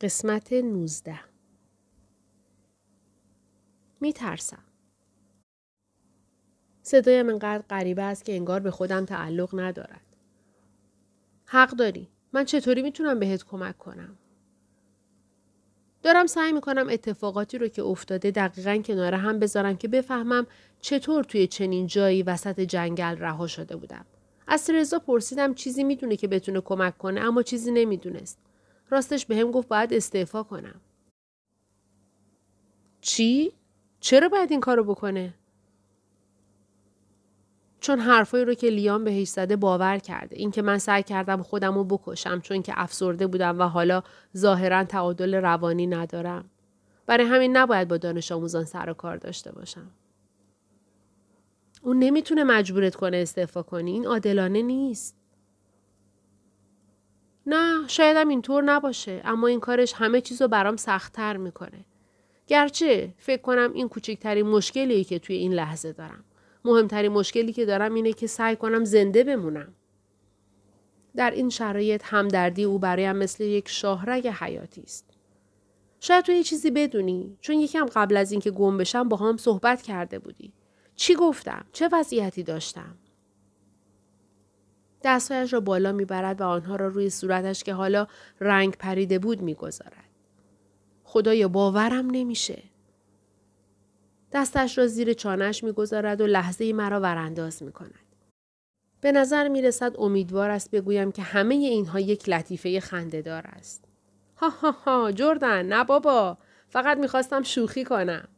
قسمت 19 می ترسم. صدایم انقدر غریبه است که انگار به خودم تعلق ندارد. حق داری. من چطوری می‌تونم بهت کمک کنم؟ دارم سعی می‌کنم اتفاقاتی رو که افتاده دقیقا کنار هم بذارم که بفهمم چطور توی چنین جایی وسط جنگل رها شده بودم. از رضا پرسیدم چیزی می‌دونه که بتونه کمک کنه اما چیزی نمی‌دونست. راستش به هم گفت باید استعفا کنم. چی؟ چرا باید این کارو بکنه؟ چون حرفایی رو که لیام بهش زده باور کرده. اینکه من سعی کردم خودم رو بکشم چون که افسرده بودم و حالا ظاهرا تعادل روانی ندارم. برای همین نباید با دانش آموزان سر و کار داشته باشم. اون نمی‌تونه مجبورت کنه استعفا کنی. این عادلانه نیست. نه شایدم اینطور نباشه اما این کارش همه چیز رو برام سختتر می‌کنه. گرچه فکر کنم این کوچکترین مشکلیه که توی این لحظه دارم. مهمترین مشکلی که دارم اینه که سعی کنم زنده بمونم. در این شرایط همدردی او برایم مثل یک شاهرگ حیاتی است. شاید تو یه چیزی بدونی چون یکم قبل از اینکه گم بشم با هم صحبت کرده بودی. چی گفتم؟ چه وضعیتی داشتم؟ دستهایش را بالا می‌برد و آنها را روی صورتش که حالا رنگ پریده بود می‌گذارد. خدایا باورم نمیشه. دستش را زیر چانش می‌گذارد و لحظه ای مرا ورانداز می کند. به نظر می رسد امیدوار است بگویم که همه اینها یک لطیفه خندهدار است. ها ها ها جردن نه بابا فقط می‌خواستم شوخی کنم.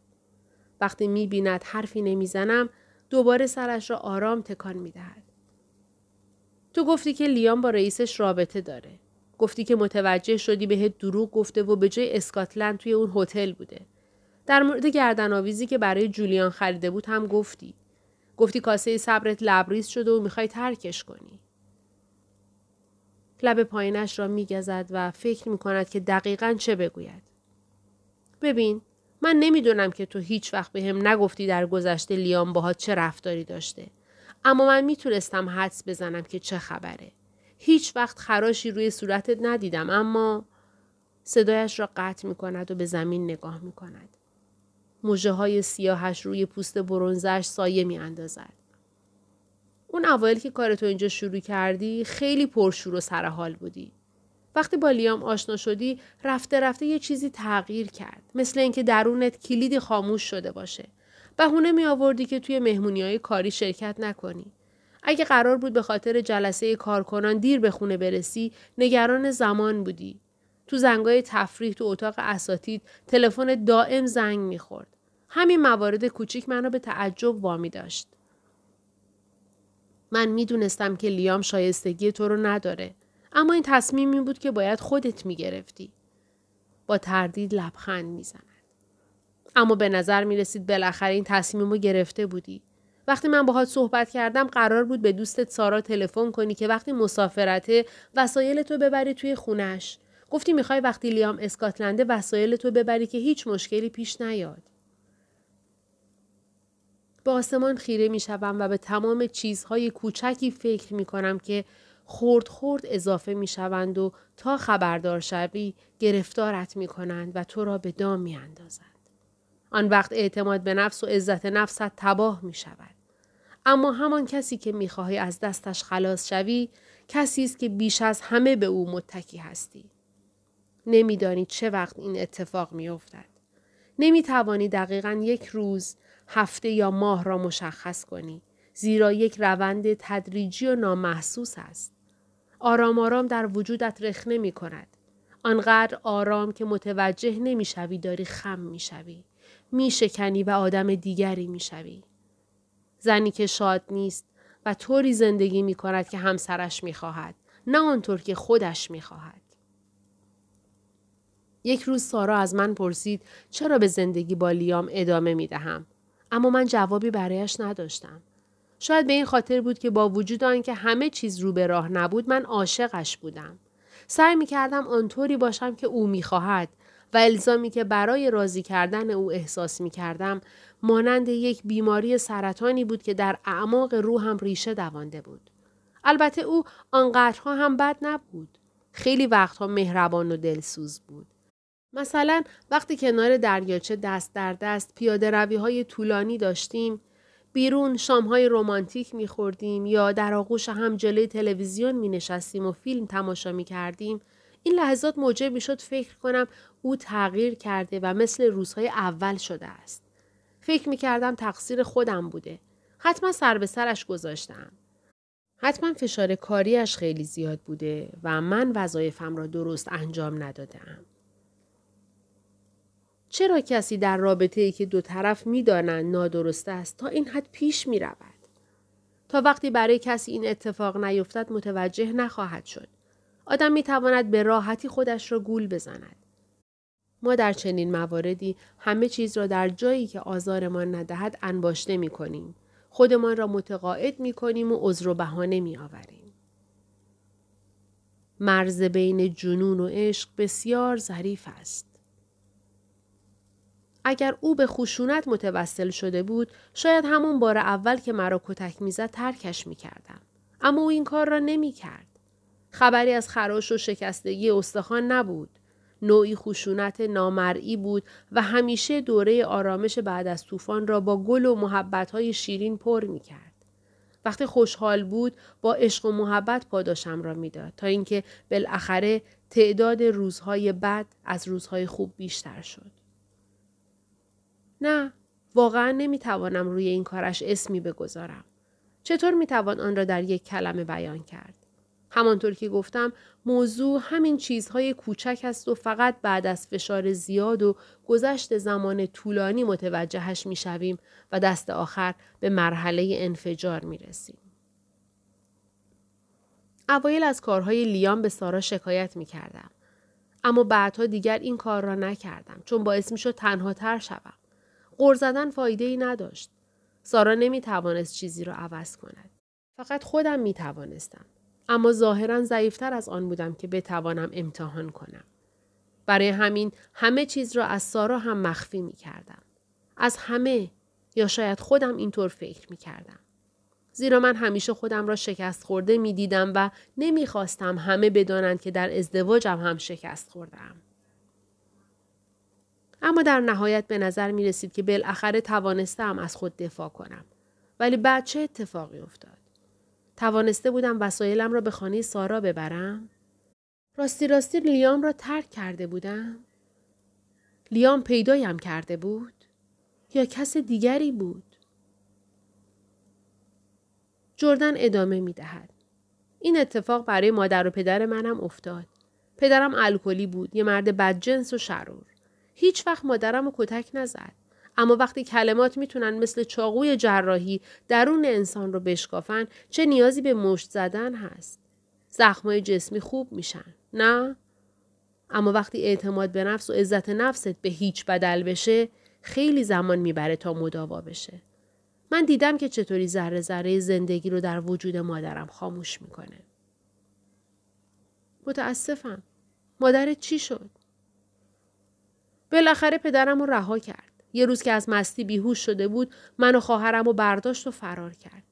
وقتی می بیند حرفی نمی‌زنم دوباره سرش را آرام تکان می دهد. تو گفتی که لیام با رئیسش رابطه داره. گفتی که متوجه شدی بهت دروغ گفته و به جای اسکاتلند توی اون هتل بوده. در مورد گردن آویزی که برای جولیان خریده بود هم گفتی. گفتی کاسه صبرت لبریز شده و می‌خوای ترکش کنی. لب پایینش را میگزد و فکر می‌کند که دقیقا چه بگوید. ببین من نمی‌دونم که تو هیچ وقت به هم نگفتی در گذشته لیام باها چه رفتاری داشته. اما من می‌تونستم حدس بزنم که چه خبره. هیچ وقت خراشی روی صورتت ندیدم اما صدایش را قطع می کند و به زمین نگاه می کند. موجه های سیاهش روی پوست برونزش سایه می اندازد. اون اوایل که کارتو اینجا شروع کردی خیلی پرشور و سرحال بودی. وقتی با لیام آشنا شدی رفته رفته یه چیزی تغییر کرد. مثل اینکه درونت کلیدی خاموش شده باشه. بهونه می آوردی که توی مهمونی های کاری شرکت نکنی. اگه قرار بود به خاطر جلسه کارکنان دیر به خونه برسی نگران زمان بودی. تو زنگای تفریح تو اتاق اساتید تلفن دائم زنگ می‌خورد. همین موارد کوچیک منو به تعجب وامی داشت. من می‌دونستم که لیام شایستگی تو رو نداره. اما این تصمیمی بود که باید خودت می‌گرفتی. با تردید لبخند می‌زند. اما به نظر می رسید بالاخره این تصمیم رو گرفته بودی. وقتی من باهات صحبت کردم قرار بود به دوستت سارا تلفن کنی که وقتی مسافرته وسایل تو ببری توی خونش. گفتی می‌خوای وقتی لیام اسکاتلنده وسایل تو ببری که هیچ مشکلی پیش نیاد. به آسمان خیره می و به تمام چیزهای کوچکی فکر می کنم که خورد خورد اضافه می شوند و تا خبردار شوی گرفتارت می کنند و تو را به دام می اندازند. آن وقت اعتماد به نفس و عزت نفست تباه می شود. اما همان کسی که می خواهی از دستش خلاص شوی کسی است که بیش از همه به او متکی هستی. نمیدانی چه وقت این اتفاق می افتد. نمی توانی دقیقا یک روز، هفته یا ماه را مشخص کنی. زیرا یک روند تدریجی و نامحسوس است. آرام آرام در وجودت رخنه می کند. آنقدر آرام که متوجه نمی شوی داری خم می شوی. می شکنی و آدم دیگری می شوی. زنی که شاد نیست و طوری زندگی می کند که همسرش می خواهد. نه آنطور که خودش می خواهد. یک روز سارا از من پرسید چرا به زندگی با لیام ادامه می دهم. اما من جوابی برایش نداشتم. شاید به این خاطر بود که با وجود آنکه همه چیز رو به راه نبود من عاشقش بودم. سعی می کردم آنطوری باشم که او می خواهد و الزامی که برای راضی کردن او احساس می کردم مانند یک بیماری سرطانی بود که در اعماق روحم ریشه دوانده بود. البته او آنقدرها هم بد نبود. خیلی وقتها مهربان و دلسوز بود. مثلا وقتی کنار دریاچه دست در دست پیاده روی های طولانی داشتیم بیرون شامهای رومانتیک میخوردیم یا در آغوش هم جلوی تلویزیون می نشستیم و فیلم تماشا می کردیم این لحظات موجب می شد فکر کنم او تغییر کرده و مثل روزهای اول شده است. فکر می کردم تقصیر خودم بوده. حتما سر به سرش گذاشتم. حتما فشار کاریش خیلی زیاد بوده و من وظایفم را درست انجام ندادم. چرا کسی در رابطه ای که دو طرف می‌دانند نادرست است تا این حد پیش می رود؟ تا وقتی برای کسی این اتفاق نیفتد متوجه نخواهد شد. آدم می تواند به راحتی خودش را گول بزند. ما در چنین مواردی همه چیز را در جایی که آزارمان ندهد انباشته می کنیم. خودمان را متقاعد می کنیم و عذر و بهانه می آوریم. مرز بین جنون و عشق بسیار ظریف است. اگر او به خشونت متوسل شده بود شاید همون بار اول که مرا کتک می‌زد ترکش می‌کردم اما او این کار را نمی‌کرد خبری از خراش و شکستگی استخوان نبود نوعی خشونت نامرئی بود و همیشه دوره آرامش بعد از طوفان را با گل و محبتهای شیرین پر می کرد. وقتی خوشحال بود با عشق و محبت پاداشم را می‌داد تا اینکه بالاخره تعداد روزهای بد از روزهای خوب بیشتر شد. نه واقعا نمی‌توانم روی این کارش اسمی بگذارم. چطور می‌توان آن را در یک کلمه بیان کرد؟ همانطور که گفتم موضوع همین چیزهای کوچک است و فقط بعد از فشار زیاد و گذشت زمان طولانی متوجهش می‌شویم و دست آخر به مرحله انفجار می رسیم. اوایل از کارهای لیام به سارا شکایت می کردم. اما بعدها دیگر این کار را نکردم چون باعث می شد تنها تر شوم. زدن فایده ای نداشت. سارا نمی توانست چیزی را عوض کند. فقط خودم می توانستم. اما ظاهرا ضعیفتر از آن بودم که بتوانم امتحان کنم. برای همین همه چیز را از سارا هم مخفی می کردم. از همه یا شاید خودم اینطور فکر می کردم. زیرا من همیشه خودم را شکست خورده می دیدم و نمی خواستم همه بدانند که در ازدواجم هم شکست خوردم. اما در نهایت به نظر می رسید که بالاخره توانستم از خود دفاع کنم. ولی بعد چه اتفاقی افتاد؟ توانسته بودم وسایلم را به خانه سارا ببرم؟ راستی راستی لیام را ترک کرده بودم؟ لیام پیدایم کرده بود؟ یا کس دیگری بود؟ جردن ادامه می دهد. این اتفاق برای مادر و پدر منم افتاد. پدرم الکلی بود، یه مرد بدجنس و شرور. هیچ وقت مادرم رو کتک نزد. اما وقتی کلمات می‌تونن مثل چاقوی جراحی درون انسان رو بشکافن چه نیازی به مشت زدن هست؟ زخمای جسمی خوب میشن. نه؟ اما وقتی اعتماد به نفس و عزت نفست به هیچ بدل بشه خیلی زمان می‌بره تا مداوا بشه. من دیدم که چطوری ذره ذره زندگی رو در وجود مادرم خاموش می‌کنه. متاسفم. مادرت چی شد؟ بالاخره پدرم رو رها کرد. یه روز که از مستی بیهوش شده بود من و خواهرم رو برداشت و فرار کرد.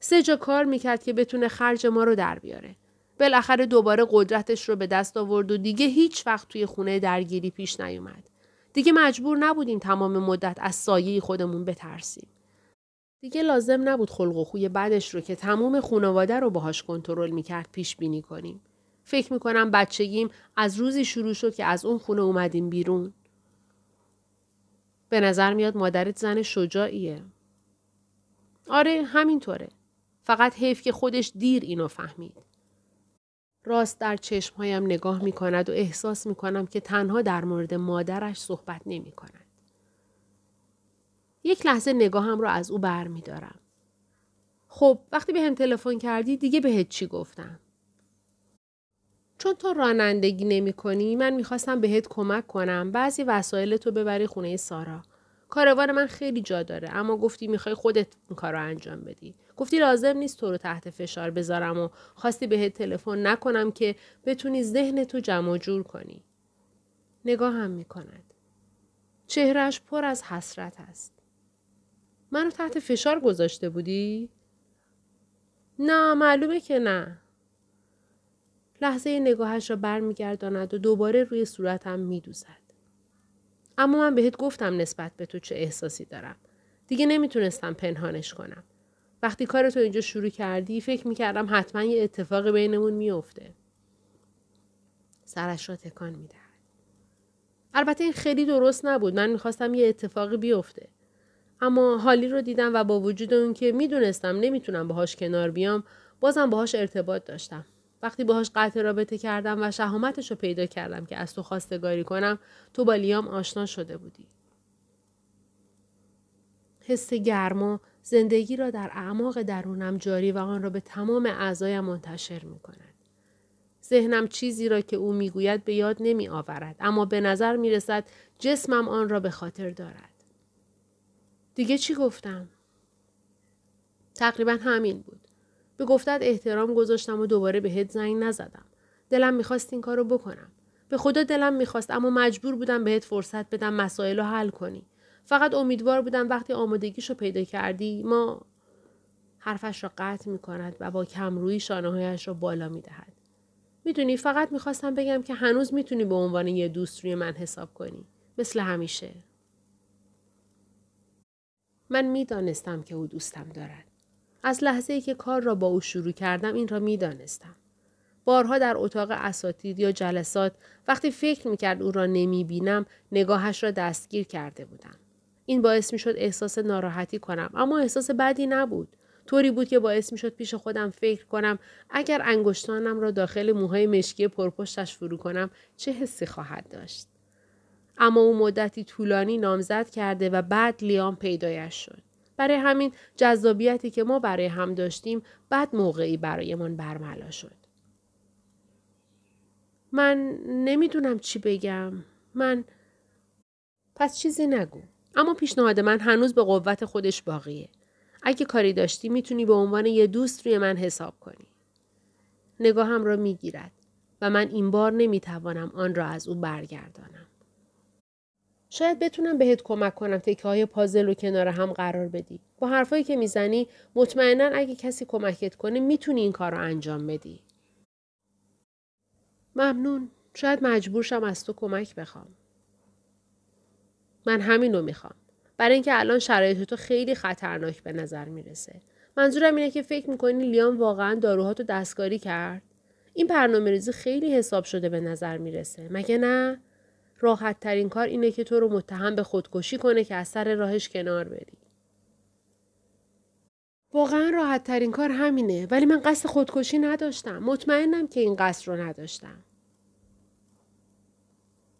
سه جا کار می‌کرد که بتونه خرج ما رو در بیاره. بالاخره دوباره قدرتش رو به دست آورد و دیگه هیچ وقت توی خونه درگیری پیش نیومد. دیگه مجبور نبودیم تمام مدت از سایه خودمون بترسیم. دیگه لازم نبود خلق و خوی بعدش رو که تمام خانواده رو باهاش کنترل می‌کرد پیش بینی کنیم. فکر می‌کنم بچگیم از روزی شروع شد که از اون خونه اومدیم بیرون. به نظر میاد مادرت زن شجاعیه. آره همینطوره. فقط حیف که خودش دیر اینو فهمید. راست در چشمهایم نگاه می کند و احساس می کنم که تنها در مورد مادرش صحبت نمی کند. یک لحظه نگاهم را از او بر می دارم. خب وقتی به هم تلفن کردی دیگه بهت چی گفتم؟ چون تو رانندگی نمی کنی من می‌خواستم بهت کمک کنم بعضی وسایل تو ببری خونه سارا. کاروان من خیلی جا داره اما گفتی می‌خوای خودت این کار رو انجام بدی. گفتی لازم نیست تو رو تحت فشار بذارم و خواستی بهت تلفن نکنم که بتونی ذهن تو جمع جور کنی. نگاه هم می. چهرش پر از حسرت است. منو تحت فشار گذاشته بودی؟ نه معلومه که نه. لحظه نگاهش را برمیگرداند و دوباره روی صورتم میدوزد. اما من بهت گفتم نسبت به تو چه احساسی دارم. دیگه نمی‌تونستم پنهانش کنم. وقتی کارتو اینجا شروع کردی فکر می‌کردم حتما یه اتفاق بینمون میافته. سرش را تکان می‌دهد. البته این خیلی درست نبود. من می‌خواستم یه اتفاقی بیفته. اما حالی رو دیدم و با وجود اون که می‌دونستم نمی‌تونم باهاش کنار بیام بازم باهاش ارتباط داشتم. وقتی باهاش قطع رابطه کردم و شهامتش رو پیدا کردم که از تو خواستگاری کنم تو با لیام آشنا شده بودی. حس گرما زندگی را در اعماق درونم جاری و آن را به تمام اعضایم منتشر می کند. ذهنم چیزی را که او می‌گوید به یاد نمی آورد اما به نظر می رسد جسمم آن را به خاطر دارد. دیگه چی گفتم؟ تقریبا همین بود. به گفتت احترام گذاشتم و دوباره بهت زنگ نزدم. دلم می‌خواست این کارو بکنم. به خدا دلم می‌خواست اما مجبور بودم بهت فرصت بدم مسائل رو حل کنی. فقط امیدوار بودم وقتی آمادگیشو پیدا کردی ما حرفش را قطع می کند و با کمرویی شانههایش را بالا می دهد. می‌دونی فقط می‌خواستم بگم که هنوز می‌تونی به عنوان یه دوست روی من حساب کنی. مثل همیشه. من می‌دانستم که او دوستم دارد. از لحظه ای که کار را با او شروع کردم این را می‌دانستم. بارها در اتاق اساتید یا جلسات وقتی فکر می‌کرد او را نمی بینم نگاهش را دستگیر کرده بودم. این باعث می شد احساس ناراحتی کنم اما احساس بدی نبود. طوری بود که باعث می شد پیش خودم فکر کنم اگر انگشتانم را داخل موهای مشکی پرپشتش فرو کنم چه حسی خواهد داشت. اما او مدتی طولانی نامزد کرده و بعد لیام پیدایش شد. برای همین جذابیتی که ما برای هم داشتیم بعد موقعی برایمان برملا شد. من نمی‌دونم چی بگم. من پس چیزی نگو. اما پیشنهاد من هنوز به قوت خودش باقیه. اگه کاری داشتی می‌تونی به عنوان یه دوست روی من حساب کنی. نگاهم را می‌گیرد و من این بار نمی‌توانم آن را از او برگردانم. شاید بتونم بهت کمک کنم تکه های پازل رو کنار هم قرار بدی. با حرفایی که می‌زنی مطمئنا اگه کسی کمکت کنه می‌تونی این کار رو انجام بدی. ممنون. شاید مجبورشم از تو کمک بخوام. من همین رو می‌خوام. برای اینکه الان شرایط تو خیلی خطرناک به نظر می‌رسه. منظورم اینه که فکر می‌کنی لیام واقعا داروهاتو دستکاری کرد؟ این برنامه ریزی خیلی حساب شده به نظر می‌رسه. مگه نه؟ راحت ترین کار اینه که تو رو متهم به خودکشی کنه که از سر راهش کنار بری. واقعا راحت ترین کار همینه ولی من قصد خودکشی نداشتم. مطمئنم که این قصد رو نداشتم.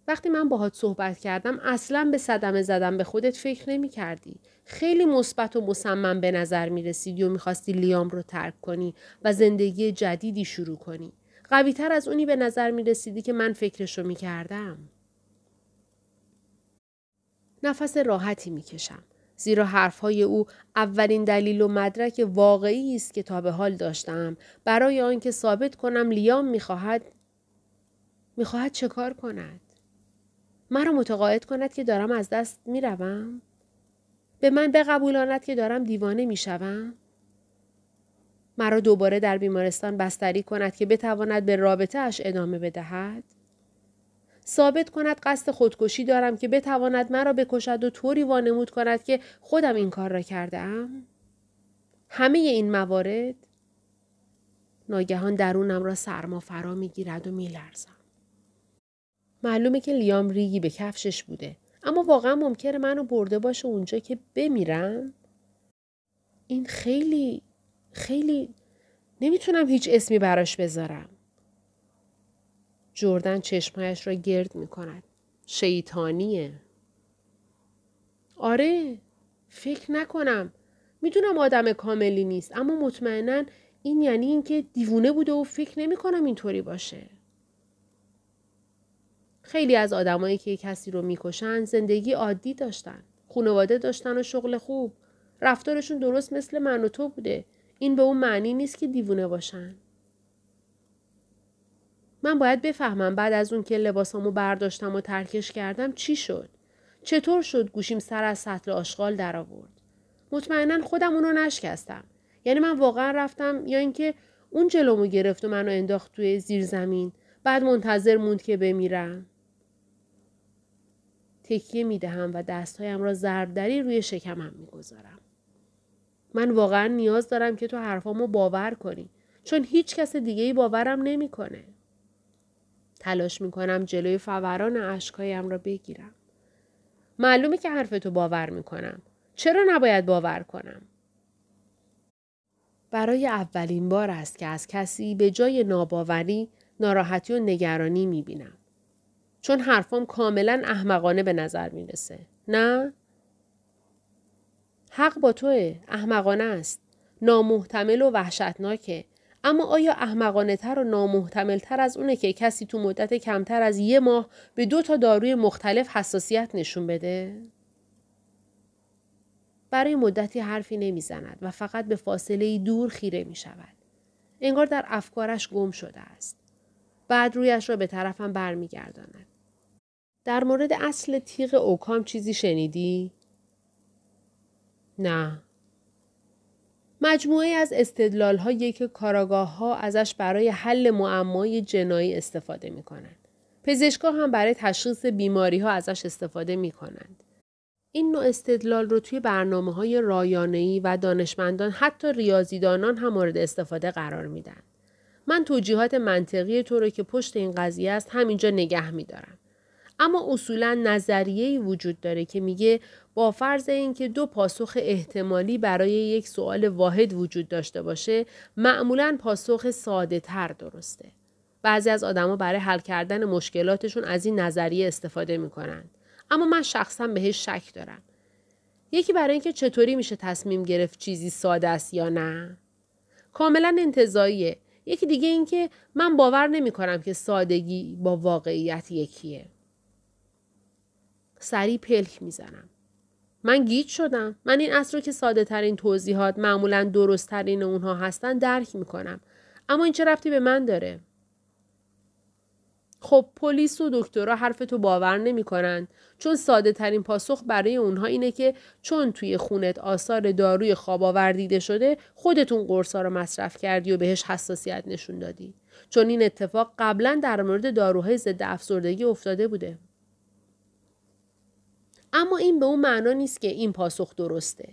وقتی من باهات صحبت کردم اصلا به صدمه زدم به خودت فکر نمی کردی. خیلی مثبت و مصمم به نظر می رسیدی و می‌خواستی لیام رو ترک کنی و زندگی جدیدی شروع کنی. قوی تر از اونی به نظر می رسیدی که من فکرشو می کردم. نفس راحتی می کشم. زیرا حرفهای او اولین دلیل و مدرک واقعی است که تا به حال داشتم. برای آنکه ثابت کنم لیام می‌خواهد می‌خواهد چه کار کند؟ مرا متقاعد کند که دارم از دست می‌روم؟ به من بقبولاند که دارم دیوانه می‌شوم؟ مرا دوباره در بیمارستان بستری کند که بتواند به رابطه اش ادامه بدهد؟ ثابت کند قصد خودکشی دارم که بتواند مرا بکشد و طوری وانمود کند که خودم این کار را کرده ام؟ همه این موارد ناگهان درونم را سرما فرا می گیرد و می لرزم. معلومه که لیام ریگی به کفشش بوده. اما واقعا ممکنه منو برده باشه اونجا که بمیرم؟ این خیلی خیلی نمی‌تونم هیچ اسمی براش بذارم. جردن چشمهایش را گرد می کند. شیطانیه. آره فکر نکنم. می‌دونم آدم کاملی نیست اما مطمئنا این یعنی اینکه دیوونه بوده و فکر نمی کنم اینطوری باشه. خیلی از آدمایی که کسی رو می‌کشن زندگی عادی داشتن. خانواده داشتن و شغل خوب. رفتارشون درست مثل من و تو بوده. این به اون معنی نیست که دیوونه باشن. من باید بفهمم بعد از اون که لباسامو برداشتم و ترکش کردم چی شد؟ چطور شد گوشیم سر از سطل آشغال در آورد؟ مطمئنا خودم اونو نشکستم. یعنی من واقعا رفتم یا اینکه اون جلومو گرفت و منو انداخت توی زیر زمین بعد منتظر موند که بمیرم. تکیه می دهم و دستهایم را ضربدری روی شکمم می گذارم. من واقعا نیاز دارم که تو حرفامو باور کنی چون هیچ کس دیگه ای باورم نمی‌کنه. تلاش می کنم جلوی فوران اشکهایم را بگیرم. معلومه که حرفتو باور می کنم. چرا نباید باور کنم؟ برای اولین بار است که از کسی به جای ناباوری ناراحتی و نگرانی می بینم. چون حرفام کاملا احمقانه به نظر می‌رسه. نه؟ حق با توه. احمقانه است. نامحتمل و وحشتناکه. اما آیا احمقانه تر و نامحتمل تر از اونه که کسی تو مدت کمتر از یه ماه به دو تا داروی مختلف حساسیت نشون بده؟ برای مدتی حرفی نمی‌زند و فقط به فاصله دور خیره می شود. انگار در افکارش گم شده است. بعد رویش را به طرفم برمیگرداند. در مورد اصل تیغ اوکام چیزی شنیدی؟ نه. مجموعه از استدلال هایی که کاراگاه ها ازش برای حل معمای جنایی استفاده می کنند. پزشکا هم برای تشخیص بیماری ها ازش استفاده می کنند. این نوع استدلال رو توی برنامه های رایانه‌ای و دانشمندان حتی ریاضیدانان هم مورد استفاده قرار میدن. من توجیهات منطقی تو رو که پشت این قضیه است همینجا نگه میدارم. اما اصولا نظریه وجود داره که میگه با فرض اینکه دو پاسخ احتمالی برای یک سوال واحد وجود داشته باشه معمولا پاسخ ساده تر درسته. بعضی از آدما برای حل کردن مشکلاتشون از این نظریه استفاده می‌کنن. اما من شخصا بهش شک دارم. یکی برای اینکه چطوری میشه تصمیم گرفت چیزی ساده است یا نه؟ کاملا انتظاییه. یکی دیگه اینکه من باور نمی کنم که سادگی با واقعیت یکیه. سریع پلک می‌زنم. من گیج شدم. من این اصر رو که ساده ترین توضیحات معمولا درست ترین اونها هستن درک می‌کنم. اما این چه رفتی به من داره؟ خب پلیس و دکترها حرف تو باور نمی‌کنن چون ساده ترین پاسخ برای اونها اینه که چون توی خونت آثار داروی خواب آور دیده شده خودتون قرصا رو مصرف کردی و بهش حساسیت نشون دادی چون این اتفاق قبلا در مورد داروهای ضد افسردگی افتاده بوده اما این به اون معنا نیست که این پاسخ درسته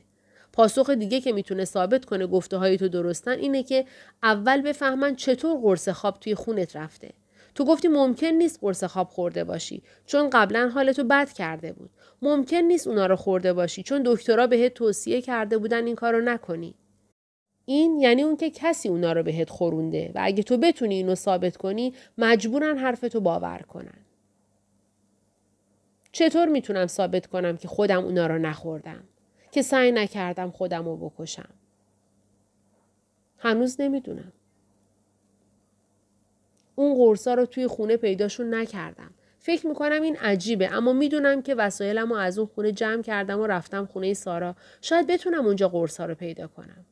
پاسخ دیگه که می‌تونه ثابت کنه گفته های تو درستن اینه که اول بفهمن چطور قرص خواب توی خونت رفته تو گفتی ممکن نیست قرص خواب خورده باشی چون قبلا حالتو بد کرده بود. ممکن نیست اونا رو خورده باشی چون دکترها بهت توصیه کرده بودن این کارو نکنی. این یعنی اون که کسی اونا رو بهت خورونده و اگه تو بتونی اینو ثابت کنی مجبورن حرفتو باور کنن. چطور می‌تونم ثابت کنم که خودم اونا رو نخوردم؟ که سعی نکردم خودم رو بکشم؟ هنوز نمی‌دونم. اون قرصا رو توی خونه پیداشون نکردم. فکر می‌کنم این عجیبه اما می‌دونم که وسایلم رو از اون خونه جمع کردم و رفتم خونه سارا. شاید بتونم اونجا قرصا رو پیدا کنم.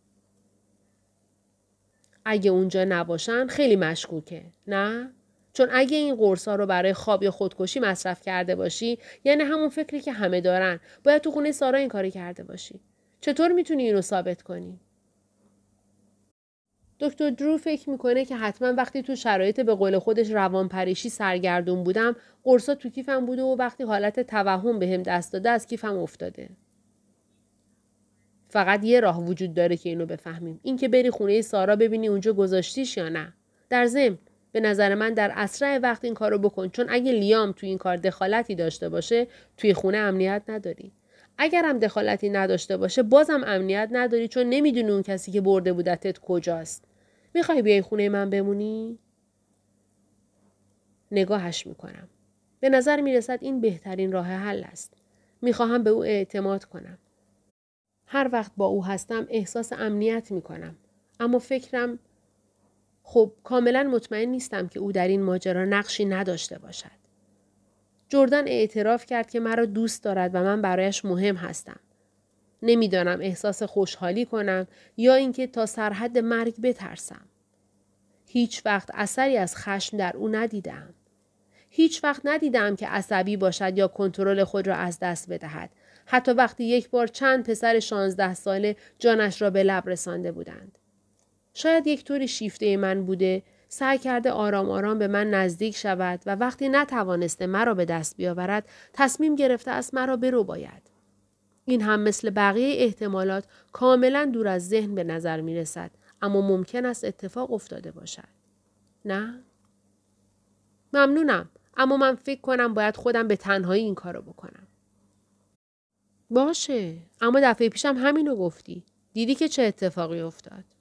اگه اونجا نباشن خیلی مشکوکه. نه؟ چون اگه این قرصا رو برای خواب یا خودکشی مصرف کرده باشی یعنی همون فکری که همه دارن باید تو خونه سارا این کاری کرده باشی. چطور می‌تونی اینو ثابت کنی؟ دکتر درو فکر می‌کنه که حتما وقتی تو شرایط به قول خودش روان پریشی سرگردون بودم قرصا تو کیفم بوده و وقتی حالت توهم بهم به دست داده از کیفم افتاده. فقط یه راه وجود داره که اینو بفهمیم. اینکه بری خونه سارا ببینی اونجا گذاشتیش یا نه. در ضمن به نظر من در اسرع وقت این کارو بکن. چون اگه لیام تو این کار دخالتی داشته باشه توی خونه امنیت نداری. اگر هم دخالتی نداشته باشه بازم امنیت نداری چون نمی‌دونی اون کسی که برده بودتت کجاست. می‌خوای بیای خونه من بمونی؟ نگاهش می‌کنم. به نظر می‌رسد این بهترین راه حل است. می‌خواهم به او اعتماد کنم. هر وقت با او هستم احساس امنیت می‌کنم. اما فکرم خب کاملا مطمئن نیستم که او در این ماجرا نقشی نداشته باشد. جردن اعتراف کرد که مرا دوست دارد و من برایش مهم هستم. نمی‌دانم احساس خوشحالی کنم یا اینکه تا سرحد مرگ بترسم. هیچ وقت اثری از خشم در او ندیدم. هیچ وقت ندیدم که عصبی باشد یا کنترل خود را از دست بدهد. حتی وقتی یک بار چند پسر شانزده ساله جانش را به لب رسانده بودند. شاید یک طوری شیفته من بوده سعی کرده آرام آرام به من نزدیک شود و وقتی نتوانسته مرا به دست بیاورد تصمیم گرفته است مرا برو باید. این هم مثل بقیه احتمالات کاملا دور از ذهن به نظر می رسد اما ممکن است اتفاق افتاده باشد. نه؟ ممنونم اما من فکر کنم باید خودم به تنهایی این کارو بکنم. باشه اما دفعه پیشم همینو گفتی. دیدی که چه اتفاقی افتاد.